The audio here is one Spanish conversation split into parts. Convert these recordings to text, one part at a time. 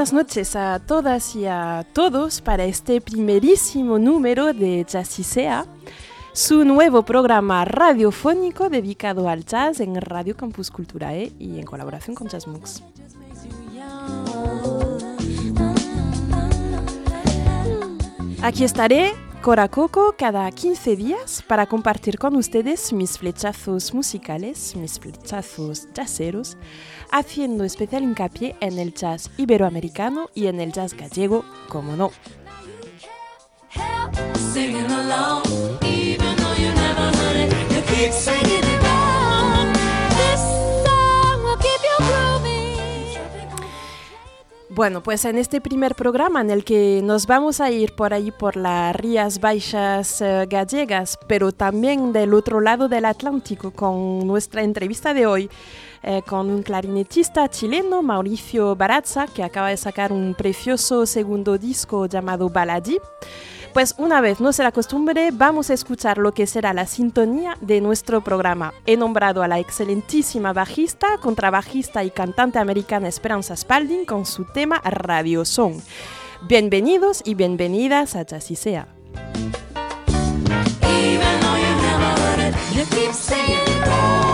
buenas noches a todas y a todos para este primerísimo número de Jazzisea, su nuevo programa radiofónico dedicado al jazz en Radio Campus Culturae y en colaboración con Jazzmux. Aquí estaré Coracoco cada 15 días para compartir con ustedes mis flechazos musicales, mis flechazos jazzeros, haciendo especial hincapié en el jazz iberoamericano y en el jazz gallego, como no. Bueno, pues en este primer programa en el que nos vamos a ir por ahí por las Rías Baixas eh, gallegas, pero también del otro lado del Atlántico con nuestra entrevista de hoy eh, con un clarinetista chileno, Mauricio Barazza, que acaba de sacar un precioso segundo disco llamado Baladí. Pues una vez no será costumbre, vamos a escuchar lo que será la sintonía de nuestro programa. He nombrado a la excelentísima bajista, contrabajista y cantante americana Esperanza Spalding con su tema Radio Song. Bienvenidos y bienvenidas a Jazzisea. make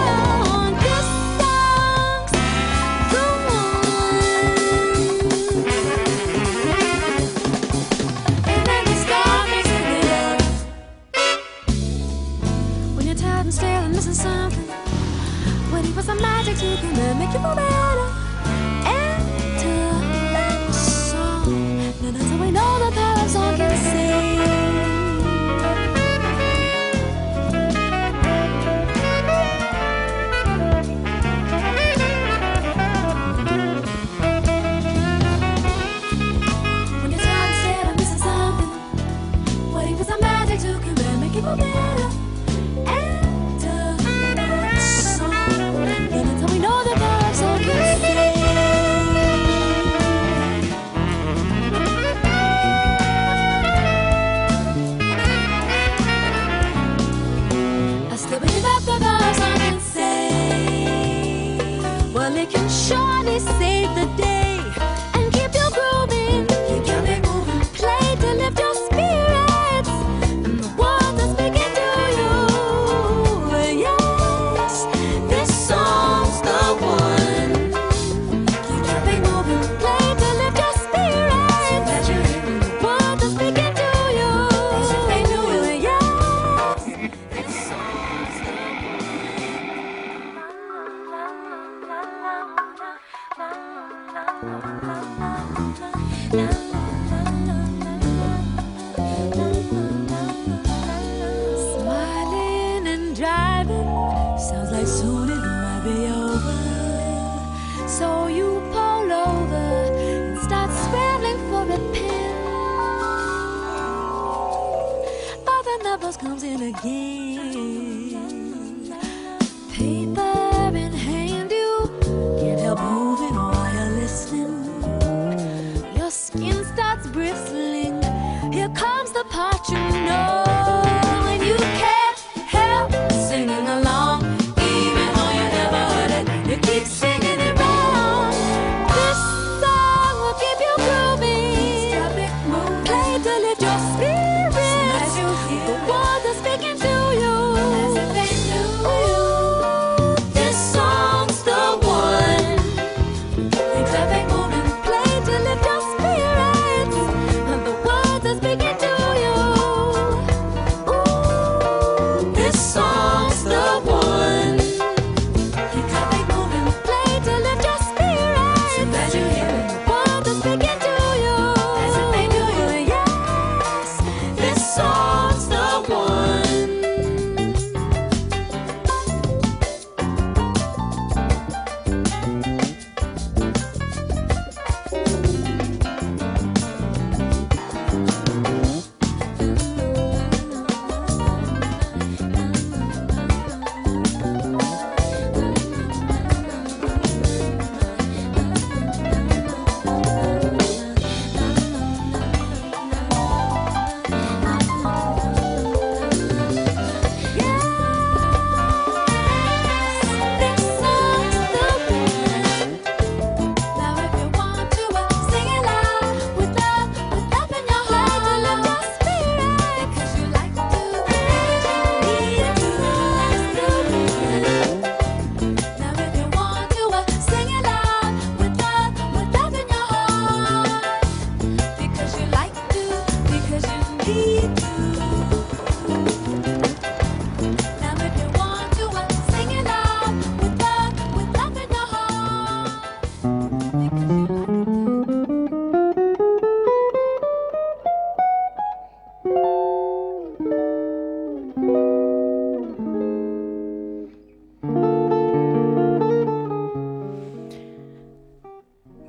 like soon it might be over. So you pull over and start scrambling for a pen. But the bus comes in again.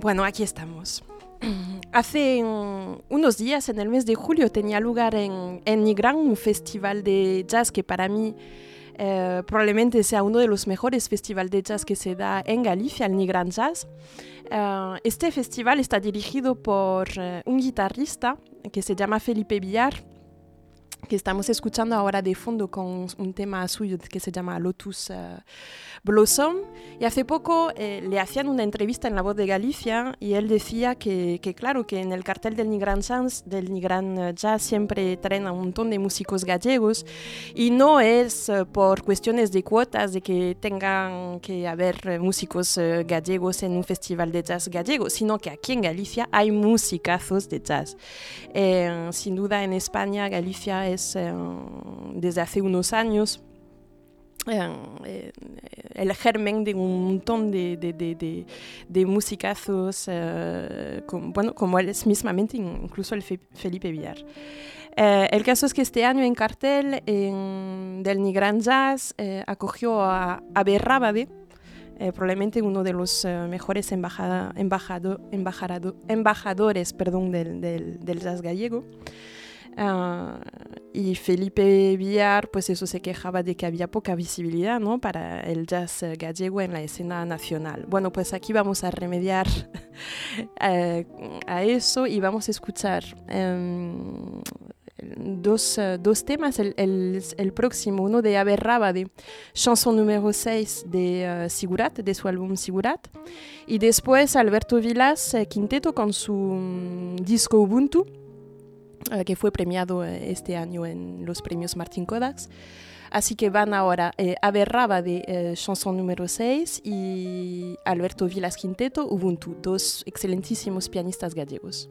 Bueno, aquí estamos. Hace unos días, en el mes de julio, tenía lugar en, en Nigrán un festival de jazz que para mí eh, probablemente sea uno de los mejores festivales de jazz que se da en Galicia, el Nigrán Jazz. Eh, este festival está dirigido por eh, un guitarrista que se llama Felipe Villar que estamos escuchando ahora de fondo con un tema suyo que se llama Lotus uh, Blossom. Y hace poco eh, le hacían una entrevista en La Voz de Galicia y él decía que, que claro, que en el cartel del Nigran Jazz, del Nigran Jazz siempre traen a un montón de músicos gallegos y no es uh, por cuestiones de cuotas de que tengan que haber uh, músicos gallegos en un festival de jazz gallego, sino que aquí en Galicia hay musicazos de jazz. Eh, sin duda en España, Galicia es eh, desde hace unos años eh, el germen de un montón de, de, de, de musicazos, eh, como, bueno, como él es mismamente, incluso el Felipe Villar. Eh, el caso es que este año en cartel en, del Nigran Jazz eh, acogió a Abe Rábade, eh, probablemente uno de los eh, mejores embajada, embajado, embajado, embajadores perdón, del, del, del jazz gallego. Uh, y Felipe Villar, pues eso se quejaba de que había poca visibilidad ¿no? para el jazz gallego en la escena nacional. Bueno, pues aquí vamos a remediar uh, a eso y vamos a escuchar um, dos, uh, dos, temas. El, el, el, próximo, uno de Aber Rabade, chanson número 6 de Sigurat, de su álbum Sigurat. Y después Alberto Vilas, quinteto con su um, disco Ubuntu. Uh, que fue premiado eh, este año en los premios Martin Kodaks. Así que van ahora eh, a de eh, chanson número 6 y Alberto Vilas Quinteto, Ubuntu, dos excelentísimos pianistas gallegos.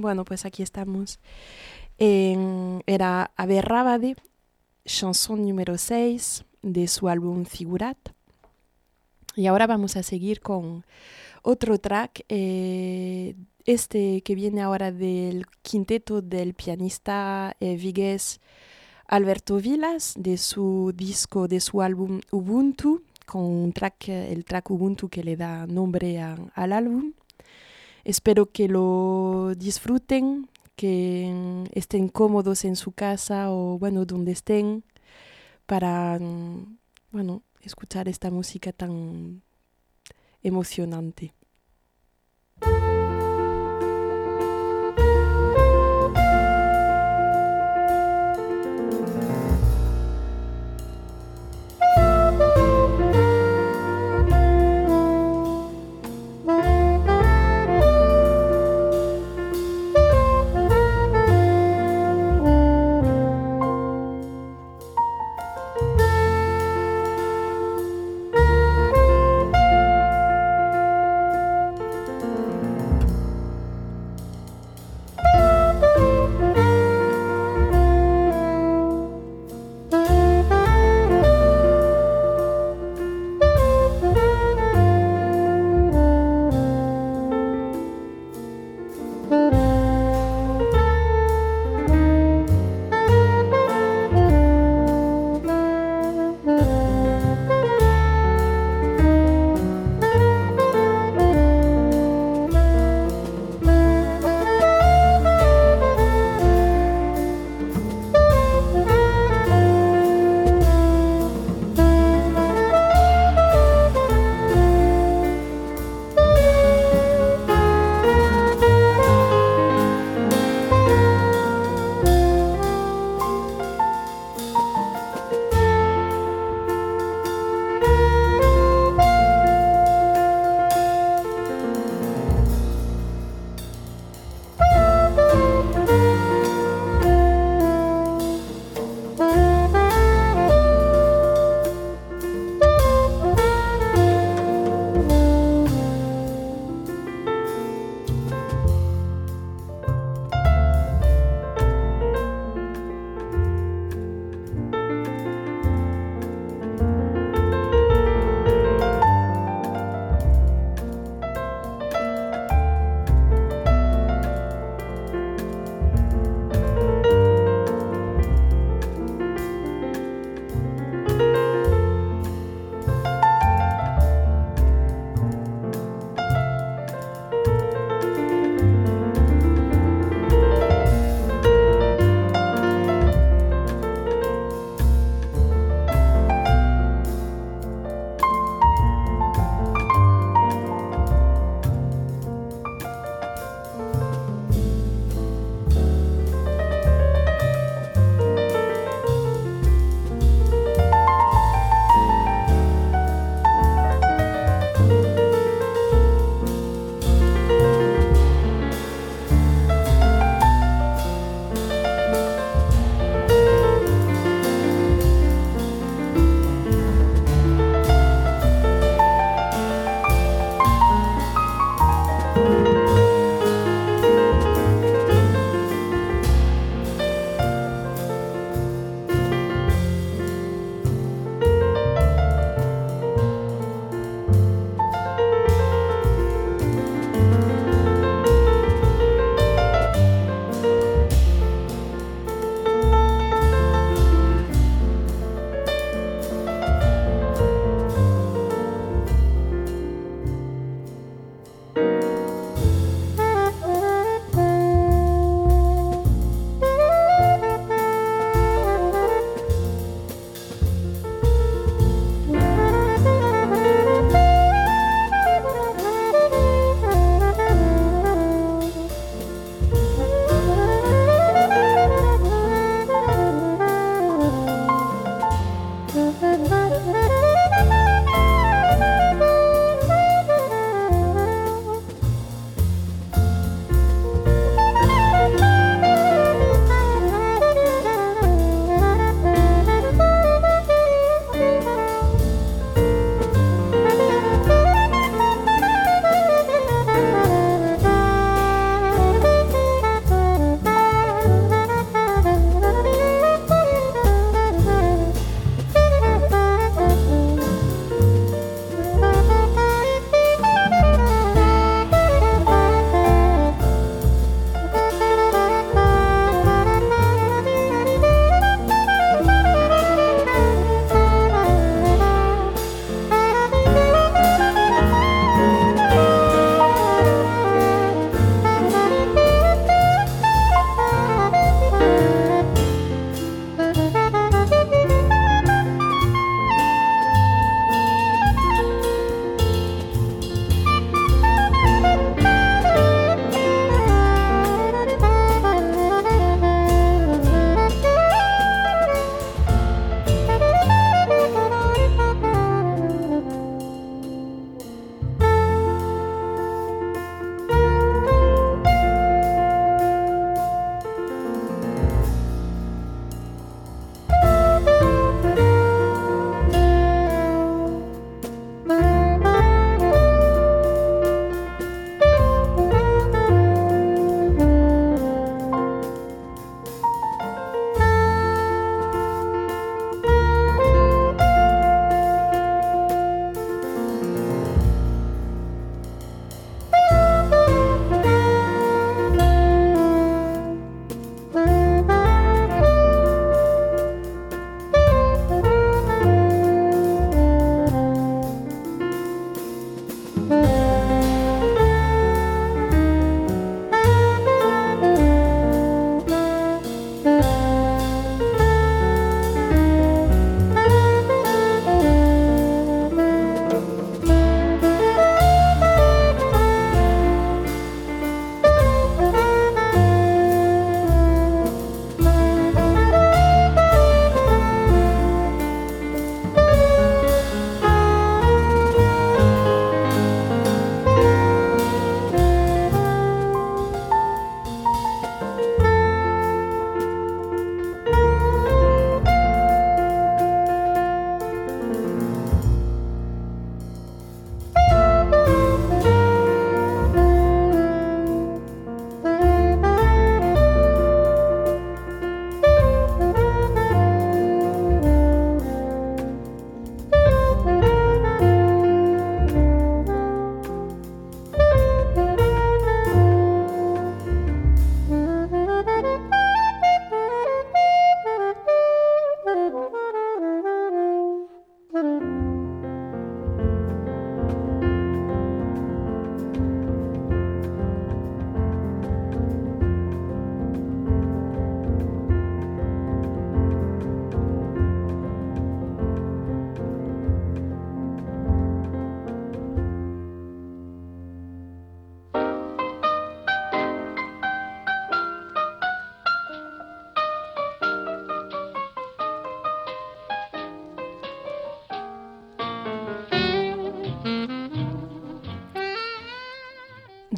Bueno, pues aquí estamos. era Aberrábade, chanson número 6 de su álbum Figurat. Y ahora vamos a seguir con otro track, eh, este que viene ahora del quinteto del pianista eh, vigués Alberto Vilas, de su disco, de su álbum Ubuntu, con el track Ubuntu que le da nombre al álbum. Espero que lo disfruten, que estén cómodos en su casa o bueno, donde estén para bueno, escuchar esta música tan emocionante.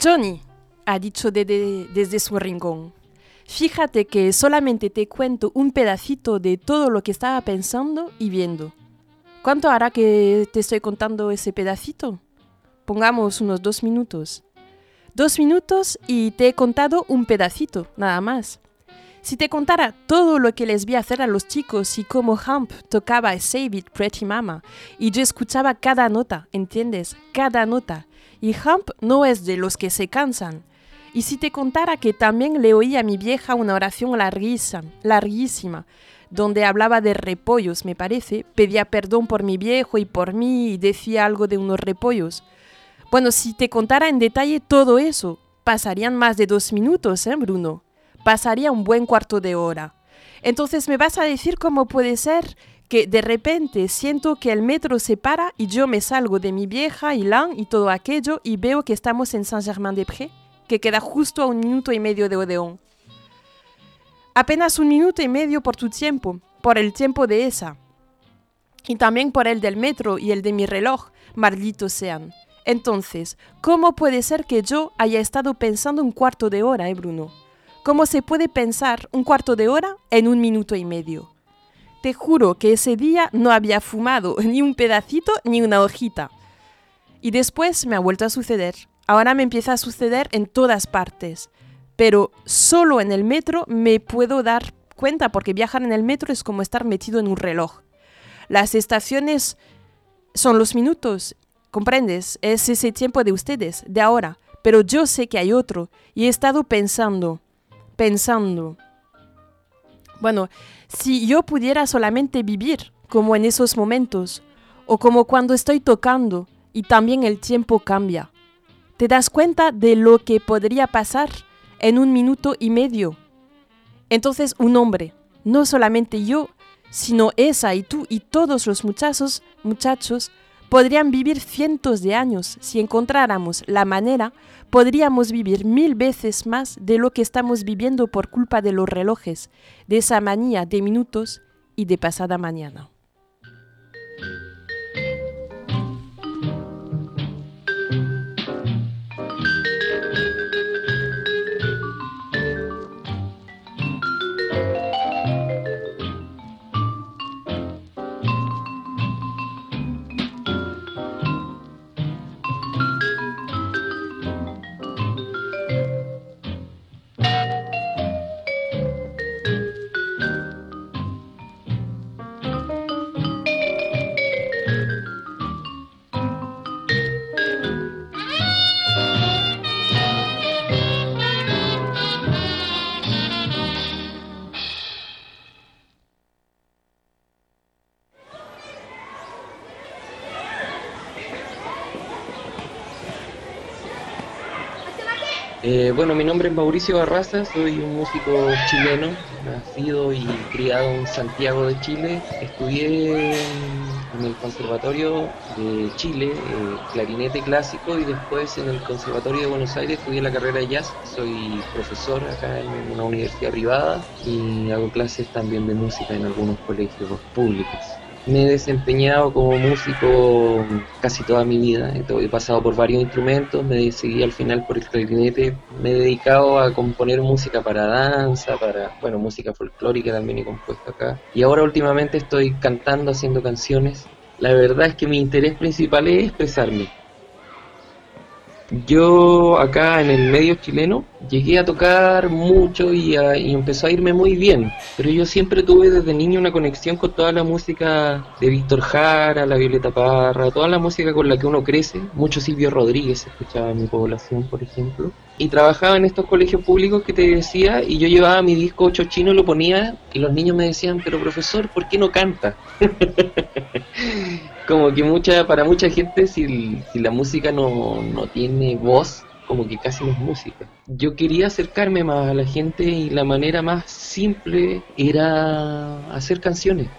Johnny, ha dicho desde su rincón. Fíjate que solamente te cuento un pedacito de todo lo que estaba pensando y viendo. ¿Cuánto hará que te estoy contando ese pedacito? Pongamos unos dos minutos. Dos minutos y te he contado un pedacito, nada más. Si te contara todo lo que les vi hacer a los chicos y cómo Hump tocaba Save It Pretty Mama, y yo escuchaba cada nota, ¿entiendes? Cada nota. Y Hump no es de los que se cansan. Y si te contara que también le oí a mi vieja una oración larguísima, larguísima, donde hablaba de repollos, me parece, pedía perdón por mi viejo y por mí y decía algo de unos repollos. Bueno, si te contara en detalle todo eso, pasarían más de dos minutos, ¿eh, Bruno? Pasaría un buen cuarto de hora. Entonces me vas a decir cómo puede ser que de repente siento que el metro se para y yo me salgo de mi vieja y lan y todo aquello y veo que estamos en Saint-Germain-des-Prés que queda justo a un minuto y medio de Odeón. Apenas un minuto y medio por tu tiempo, por el tiempo de esa. Y también por el del metro y el de mi reloj, malditos sean. Entonces, ¿cómo puede ser que yo haya estado pensando un cuarto de hora, eh, Bruno? ¿Cómo se puede pensar un cuarto de hora en un minuto y medio? Te juro que ese día no había fumado ni un pedacito ni una hojita. Y después me ha vuelto a suceder. Ahora me empieza a suceder en todas partes, pero solo en el metro me puedo dar cuenta porque viajar en el metro es como estar metido en un reloj. Las estaciones son los minutos, ¿comprendes? Es ese tiempo de ustedes, de ahora, pero yo sé que hay otro y he estado pensando, pensando. Bueno, si yo pudiera solamente vivir como en esos momentos, o como cuando estoy tocando y también el tiempo cambia te das cuenta de lo que podría pasar en un minuto y medio. Entonces un hombre, no solamente yo, sino esa y tú y todos los muchachos, muchachos, podrían vivir cientos de años. Si encontráramos la manera, podríamos vivir mil veces más de lo que estamos viviendo por culpa de los relojes, de esa manía de minutos y de pasada mañana. Eh, bueno, mi nombre es Mauricio Barraza, soy un músico chileno, nacido y criado en Santiago de Chile. Estudié en el Conservatorio de Chile, eh, clarinete clásico, y después en el Conservatorio de Buenos Aires estudié la carrera de jazz. Soy profesor acá en una universidad privada y hago clases también de música en algunos colegios públicos. Me he desempeñado como músico casi toda mi vida, he pasado por varios instrumentos, me seguí al final por el clarinete, me he dedicado a componer música para danza, para, bueno, música folclórica también he compuesto acá. Y ahora últimamente estoy cantando, haciendo canciones. La verdad es que mi interés principal es expresarme yo acá en el medio chileno llegué a tocar mucho y, empezó a irme muy bien, pero yo siempre tuve desde niño una conexión con toda la música de Víctor Jara, la Violeta Parra, toda la música con la que uno crece, mucho Silvio Rodríguez escuchaba en mi población, por ejemplo, y trabajaba en estos colegios públicos que te decía y yo llevaba mi disco ocho chino, lo ponía y los niños me decían, pero profesor, ¿por qué no canta? como que mucha para mucha gente si, si la música no, no tiene voz como que casi no es música. Yo quería acercarme más a la gente y la manera más simple era hacer canciones.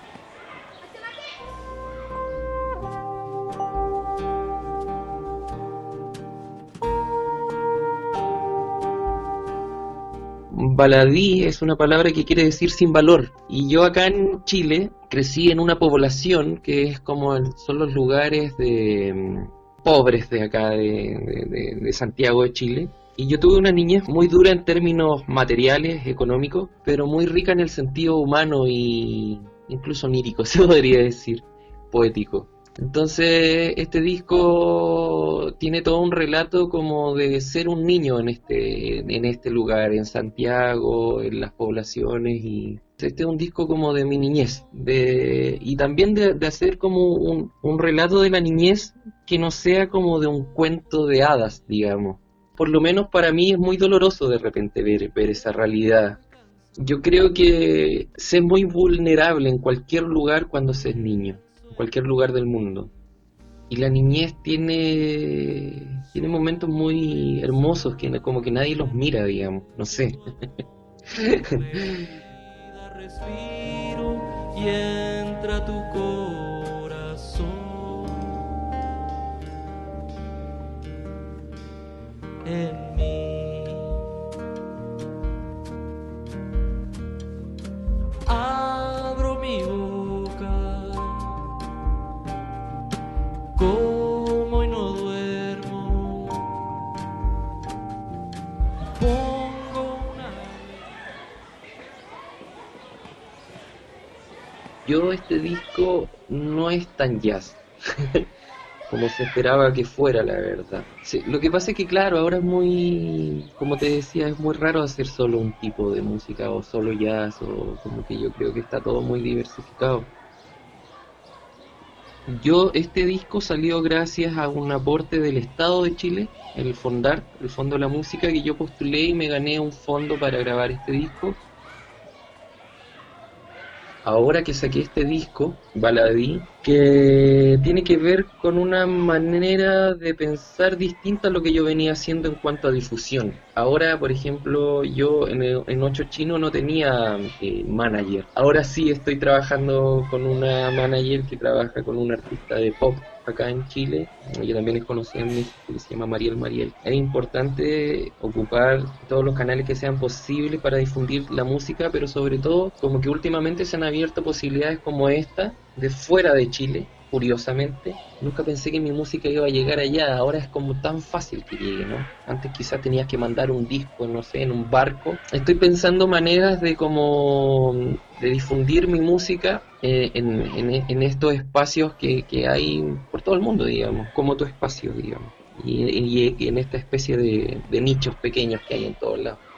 Baladí es una palabra que quiere decir sin valor. Y yo acá en Chile crecí en una población que es como son los lugares de, pobres de acá de, Santiago de Chile. Y yo tuve una niñez muy dura en términos materiales, económicos, pero muy rica en el sentido humano y incluso onírico, se podría decir, poético. Entonces, este disco tiene todo un relato como de ser un niño en este, en este lugar, en Santiago, en las poblaciones, y este es un disco como de mi niñez, y también de, hacer como un, un, relato de la niñez que no sea como de un cuento de hadas, digamos. Por lo menos para mí es muy doloroso de repente ver, ver esa realidad. Yo creo que se es muy vulnerable en cualquier lugar cuando se es niño cualquier lugar del mundo. Y la niñez tiene, tiene momentos muy hermosos que como que nadie los mira, digamos, no sé. Y entra tu corazón. En mí. Abro mi como y no duermo. Pongo una... Yo este disco no es tan jazz. como se esperaba que fuera, la verdad. lo que pasa es que, claro, ahora es muy, como te decía, es muy raro hacer solo un tipo de música o solo jazz, o como que yo creo que está todo muy diversificado. Yo, este disco salió gracias a un aporte del Estado de Chile, el Fondar, el Fondo de la Música, que yo postulé y me gané un fondo para grabar este disco ahora que saqué este disco, Baladí, que tiene que ver con una manera de pensar distinta a lo que yo venía haciendo en cuanto a difusión. Ahora, por ejemplo, yo en, Ocho Chino no tenía eh, manager. Ahora sí estoy trabajando con una manager que trabaja con un artista de pop acá en Chile, ella también es conocida en México, que se llama Mariel Mariel. Es importante ocupar todos los canales que sean posibles para difundir la música, pero sobre todo como que últimamente se han abierto posibilidades como esta de fuera de Chile, curiosamente. Nunca pensé que mi música iba a llegar allá, ahora es como tan fácil que llegue, ¿no? Antes quizás tenías que mandar un disco, no sé, en un barco. Estoy pensando maneras de como de difundir mi música eh, en, estos espacios que, hay por todo el mundo, digamos, como tu espacio, digamos. Y, y en esta especie de, de nichos pequeños que hay en todos lados.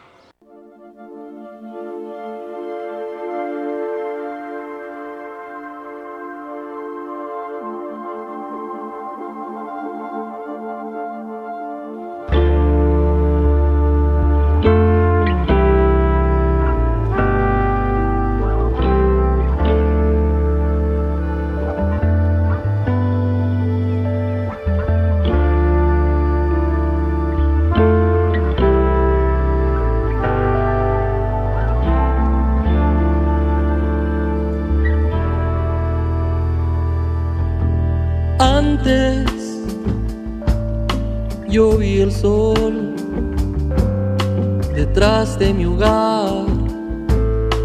De mi hogar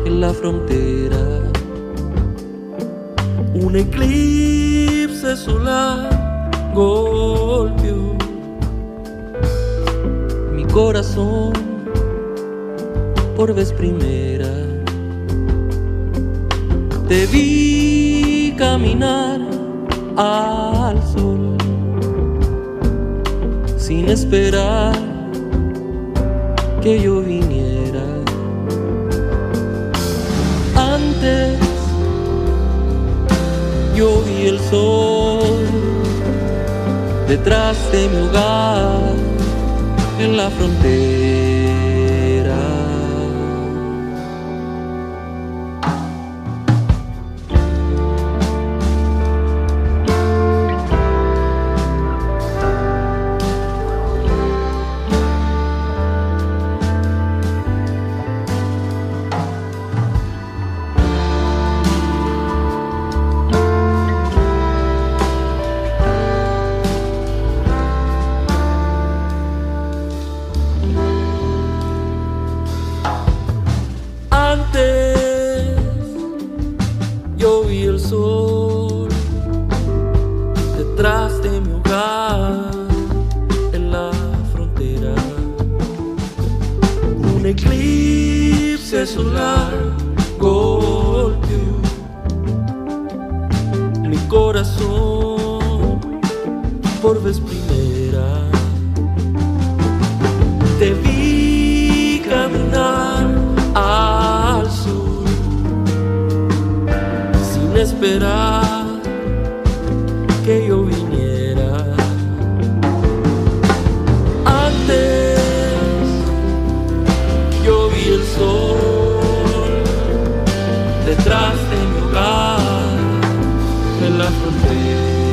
en la frontera. Un eclipse solar golpeó mi corazón por vez primera. Te vi caminar al sol sin esperar que yo viniera. yo vi el sol detrás de mi hogar en la frontera. En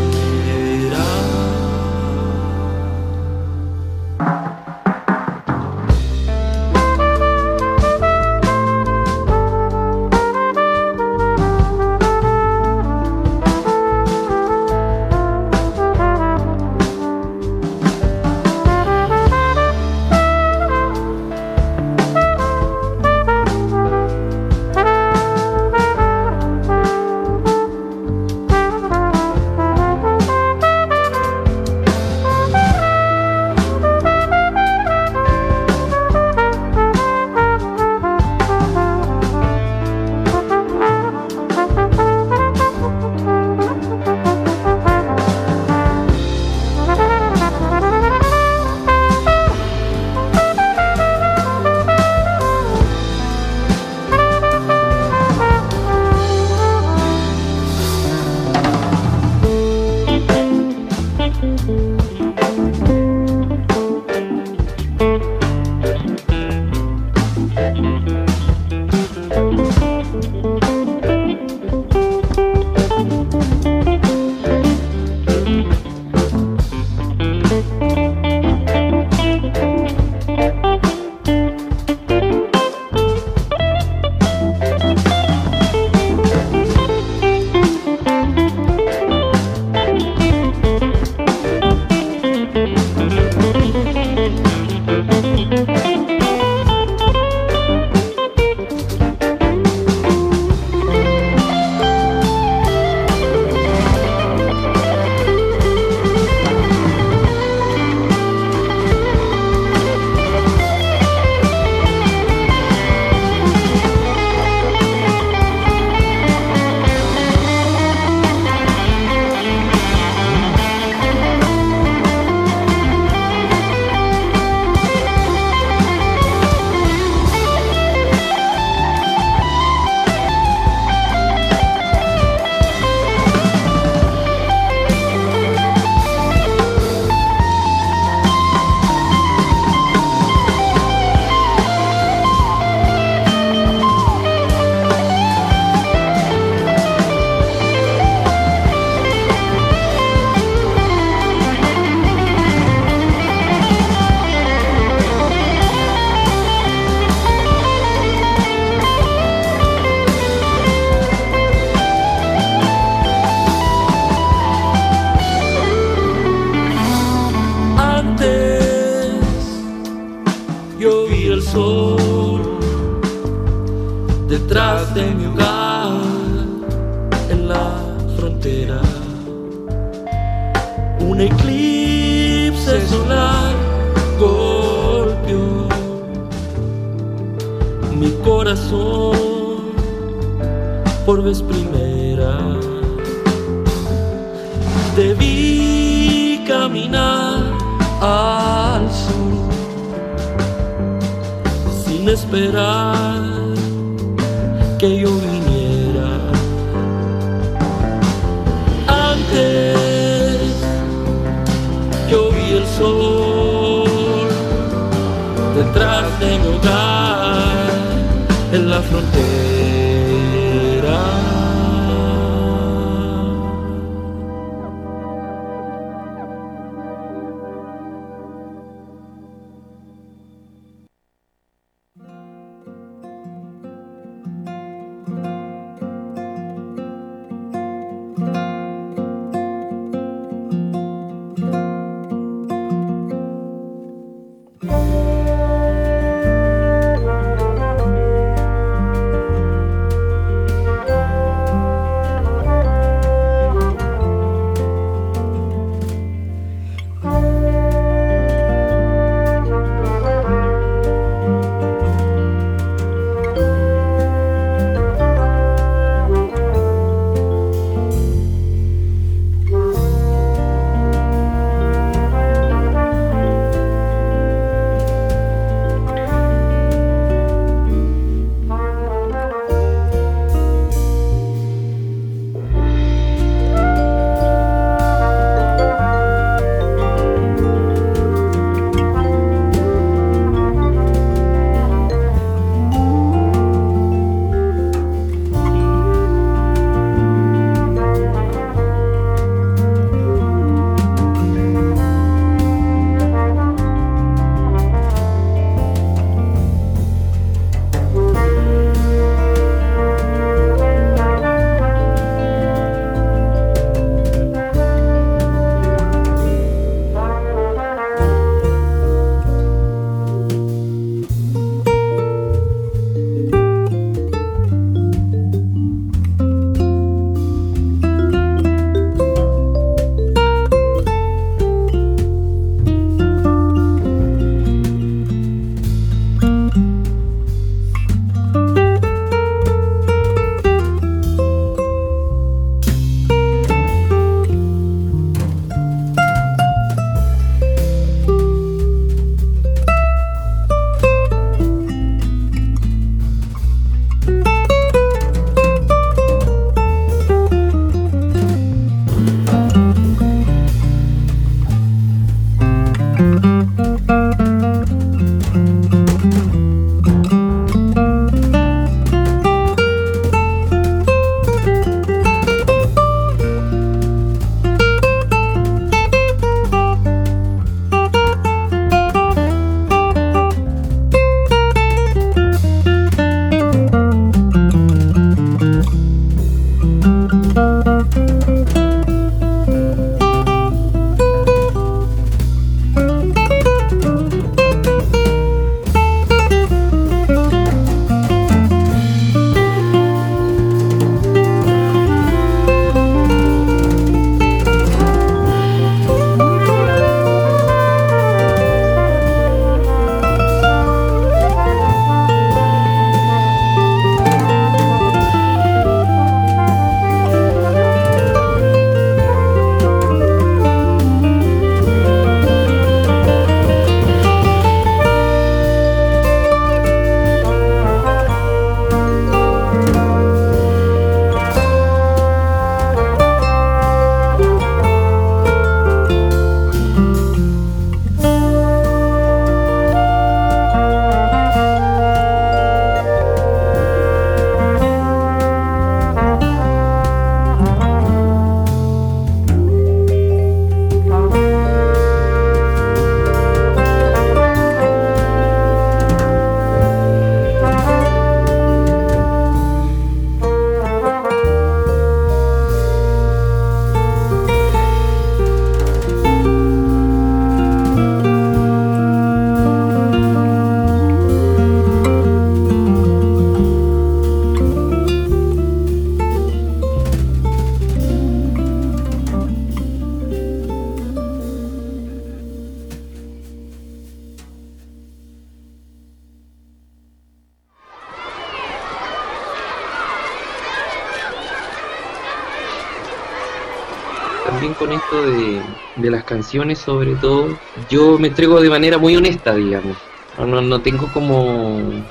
canciones sobre todo, yo me entrego de manera muy honesta, digamos. No, no tengo como,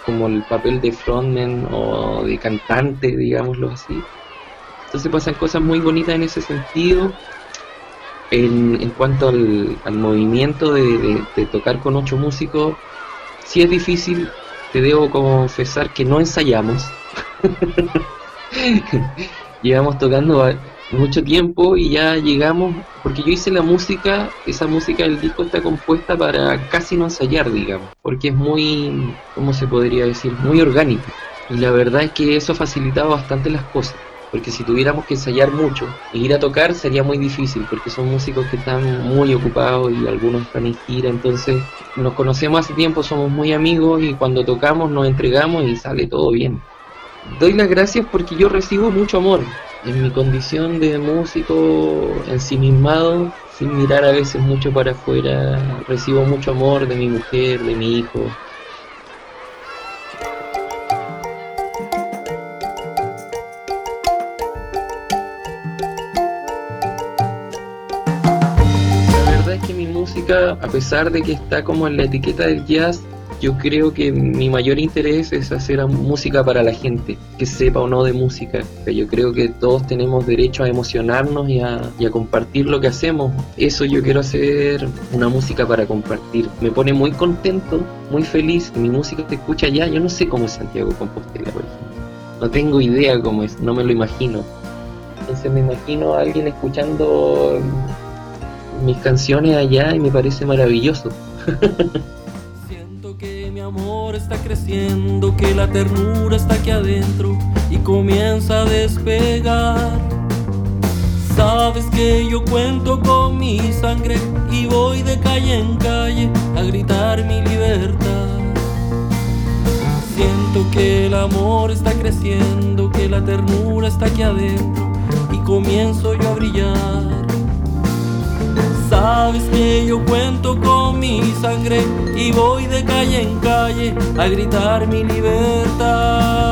como el papel de frontman o de cantante, digámoslo así. Entonces pasan cosas muy bonitas en ese sentido. En, en cuanto al, al movimiento de, de, tocar con ocho músicos, si es difícil, te debo confesar que no ensayamos. Llevamos tocando mucho tiempo y ya llegamos, porque yo hice la música, esa música del disco está compuesta para casi no ensayar, digamos, porque es muy, ¿cómo se podría decir? Muy orgánico. Y la verdad es que eso ha facilitado bastante las cosas, porque si tuviéramos que ensayar mucho e ir a tocar sería muy difícil, porque son músicos que están muy ocupados y algunos están en gira, entonces nos conocemos hace tiempo, somos muy amigos y cuando tocamos nos entregamos y sale todo bien. Doy las gracias porque yo recibo mucho amor, en mi condición de músico ensimismado, sin mirar a veces mucho para afuera, recibo mucho amor de mi mujer, de mi hijo. La verdad es que mi música, a pesar de que está como en la etiqueta del jazz, yo creo que mi mayor interés es hacer música para la gente, que sepa o no de música. Yo creo que todos tenemos derecho a emocionarnos y a, compartir lo que hacemos. Eso yo quiero hacer una música para compartir. Me pone muy contento, muy feliz. Mi música se escucha ya. Yo no sé cómo es Santiago Compostela, por ejemplo. No tengo idea cómo es, no me lo imagino. Entonces me imagino a alguien escuchando mis canciones allá y me parece maravilloso. amor está creciendo, que la ternura está aquí adentro y comienza a despegar. Sabes que yo cuento con mi sangre y voy de calle en calle a gritar mi libertad. Siento que el amor está creciendo, que la ternura está aquí adentro y comienzo yo a brillar. Sabes que yo cuento con mi sangre y voy de calle en calle a gritar mi libertad.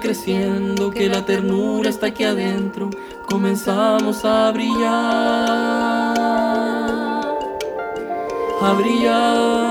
Creciendo, que la ternura está aquí adentro. Comenzamos a brillar, a brillar.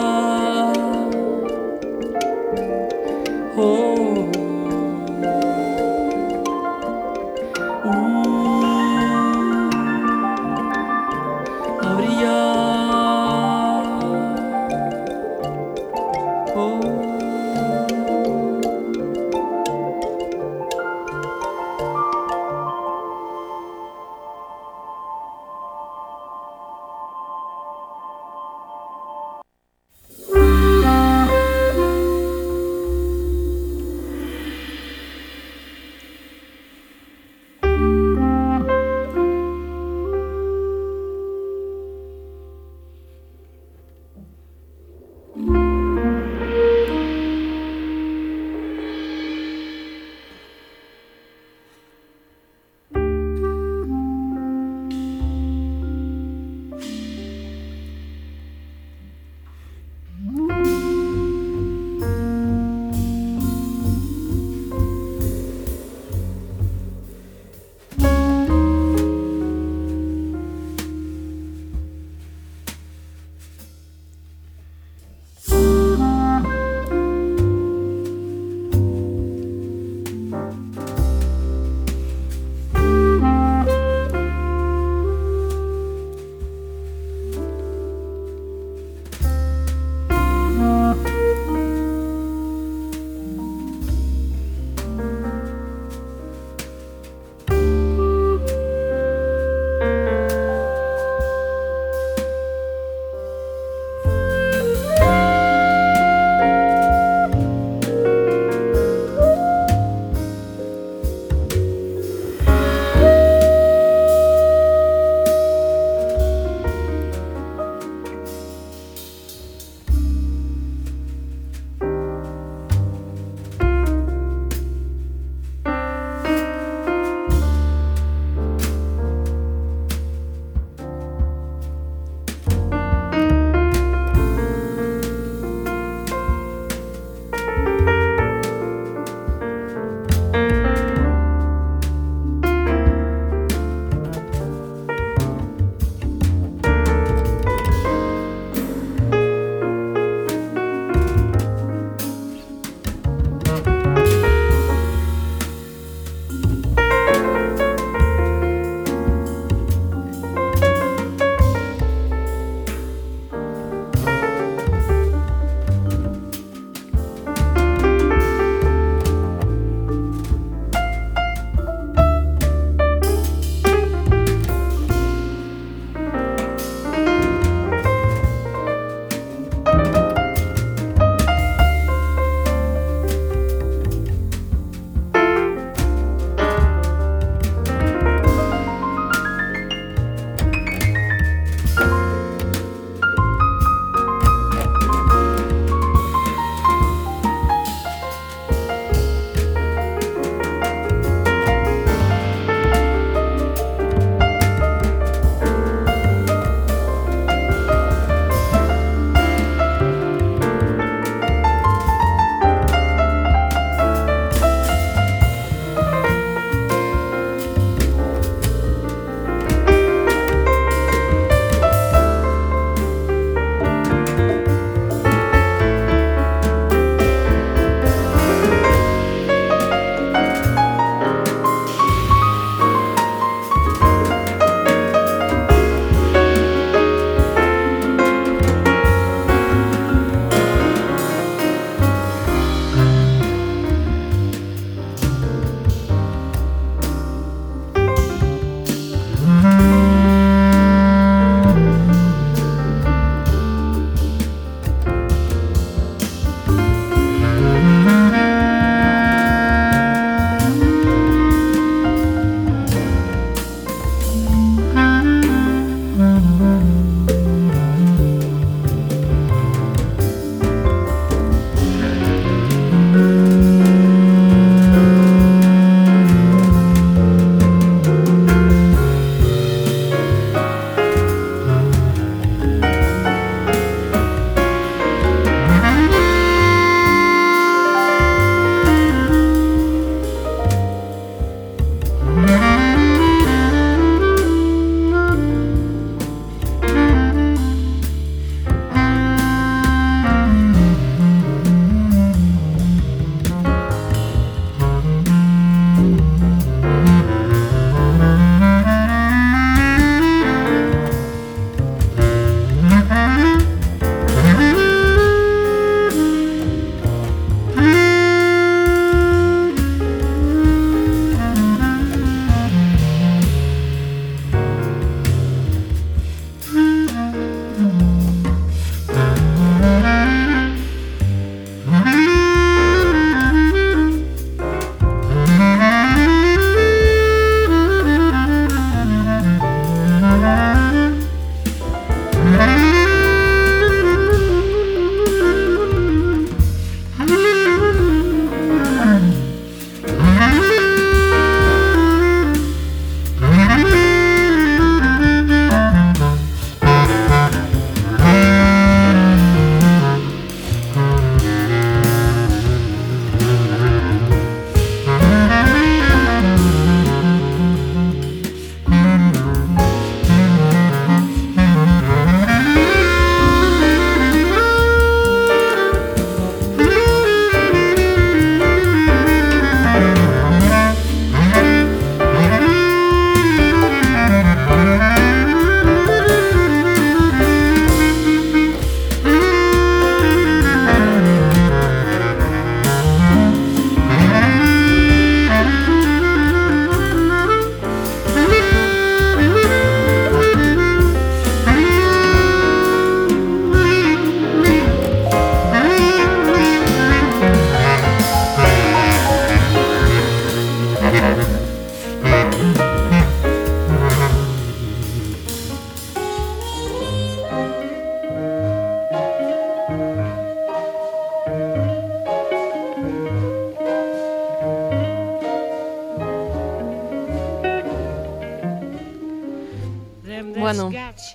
Bueno,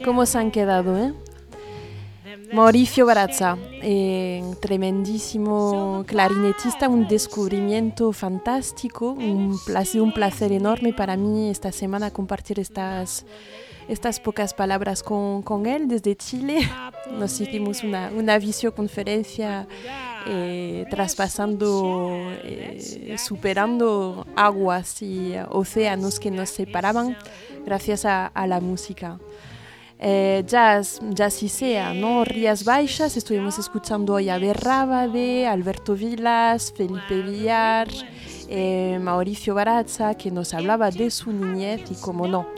¿cómo se han quedado, eh? Mauricio Barazza, eh, tremendísimo clarinetista, un descubrimiento fantástico, un placer, un placer enorme para mí esta semana compartir estas, estas pocas palabras con, con él desde Chile. Nos hicimos una, una visioconferencia eh, traspasando, eh, superando aguas y océanos que nos separaban gracias a, la música eh, jazz, jazz y sea, ¿no? Rías Baixas, estuvimos escuchando hoy a Berrábade, Alberto Vilas, Felipe Villar, eh, Mauricio Barazza, que nos hablaba de su niñez y como no,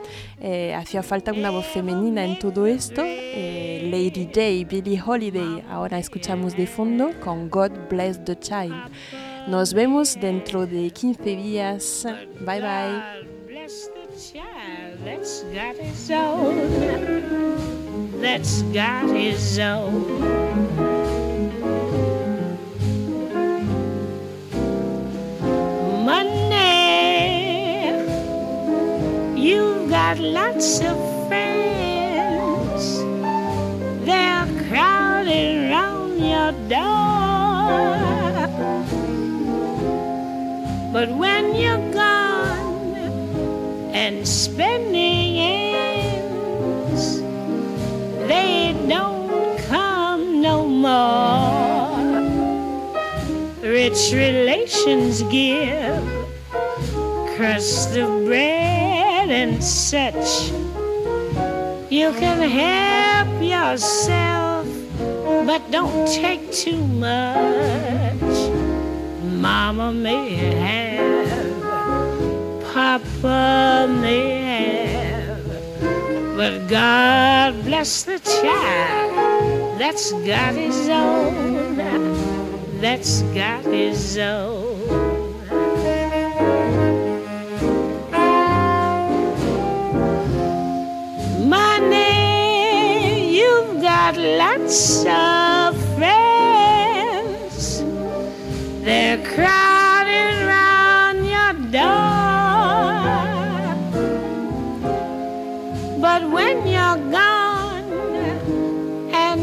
eh, hacía falta una voz femenina en todo esto. Eh, Lady Day, Billie Holiday, ahora escuchamos de fondo con God Bless the Child. Nos vemos dentro de 15 días. Bye bye. Child that's got his own, that's got his own. Money, you've got lots of friends, they're crowding around your door. But when you're gone, and spending ends, they don't come no more. Rich relations give crust of bread and such. You can help yourself, but don't take too much. Mama may have Papa may have. But God bless the child that's got his own, that's got his own. Money, you've got lots of friends. They're crowding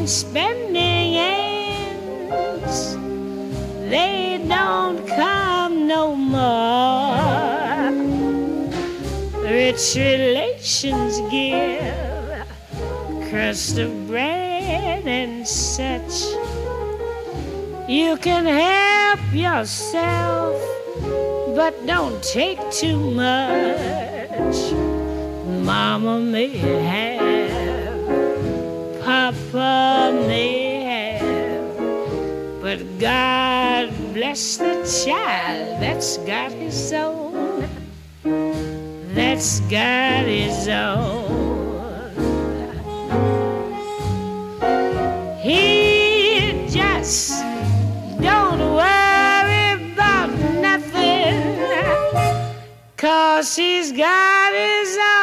spending ends, they don't come no more. Rich relations give crust of bread and such. You can help yourself, but don't take too much. Mama may have, Papa may have, but God bless the child that's got his own, that's got his own. He just don't worry about nothing, cause he's got his own.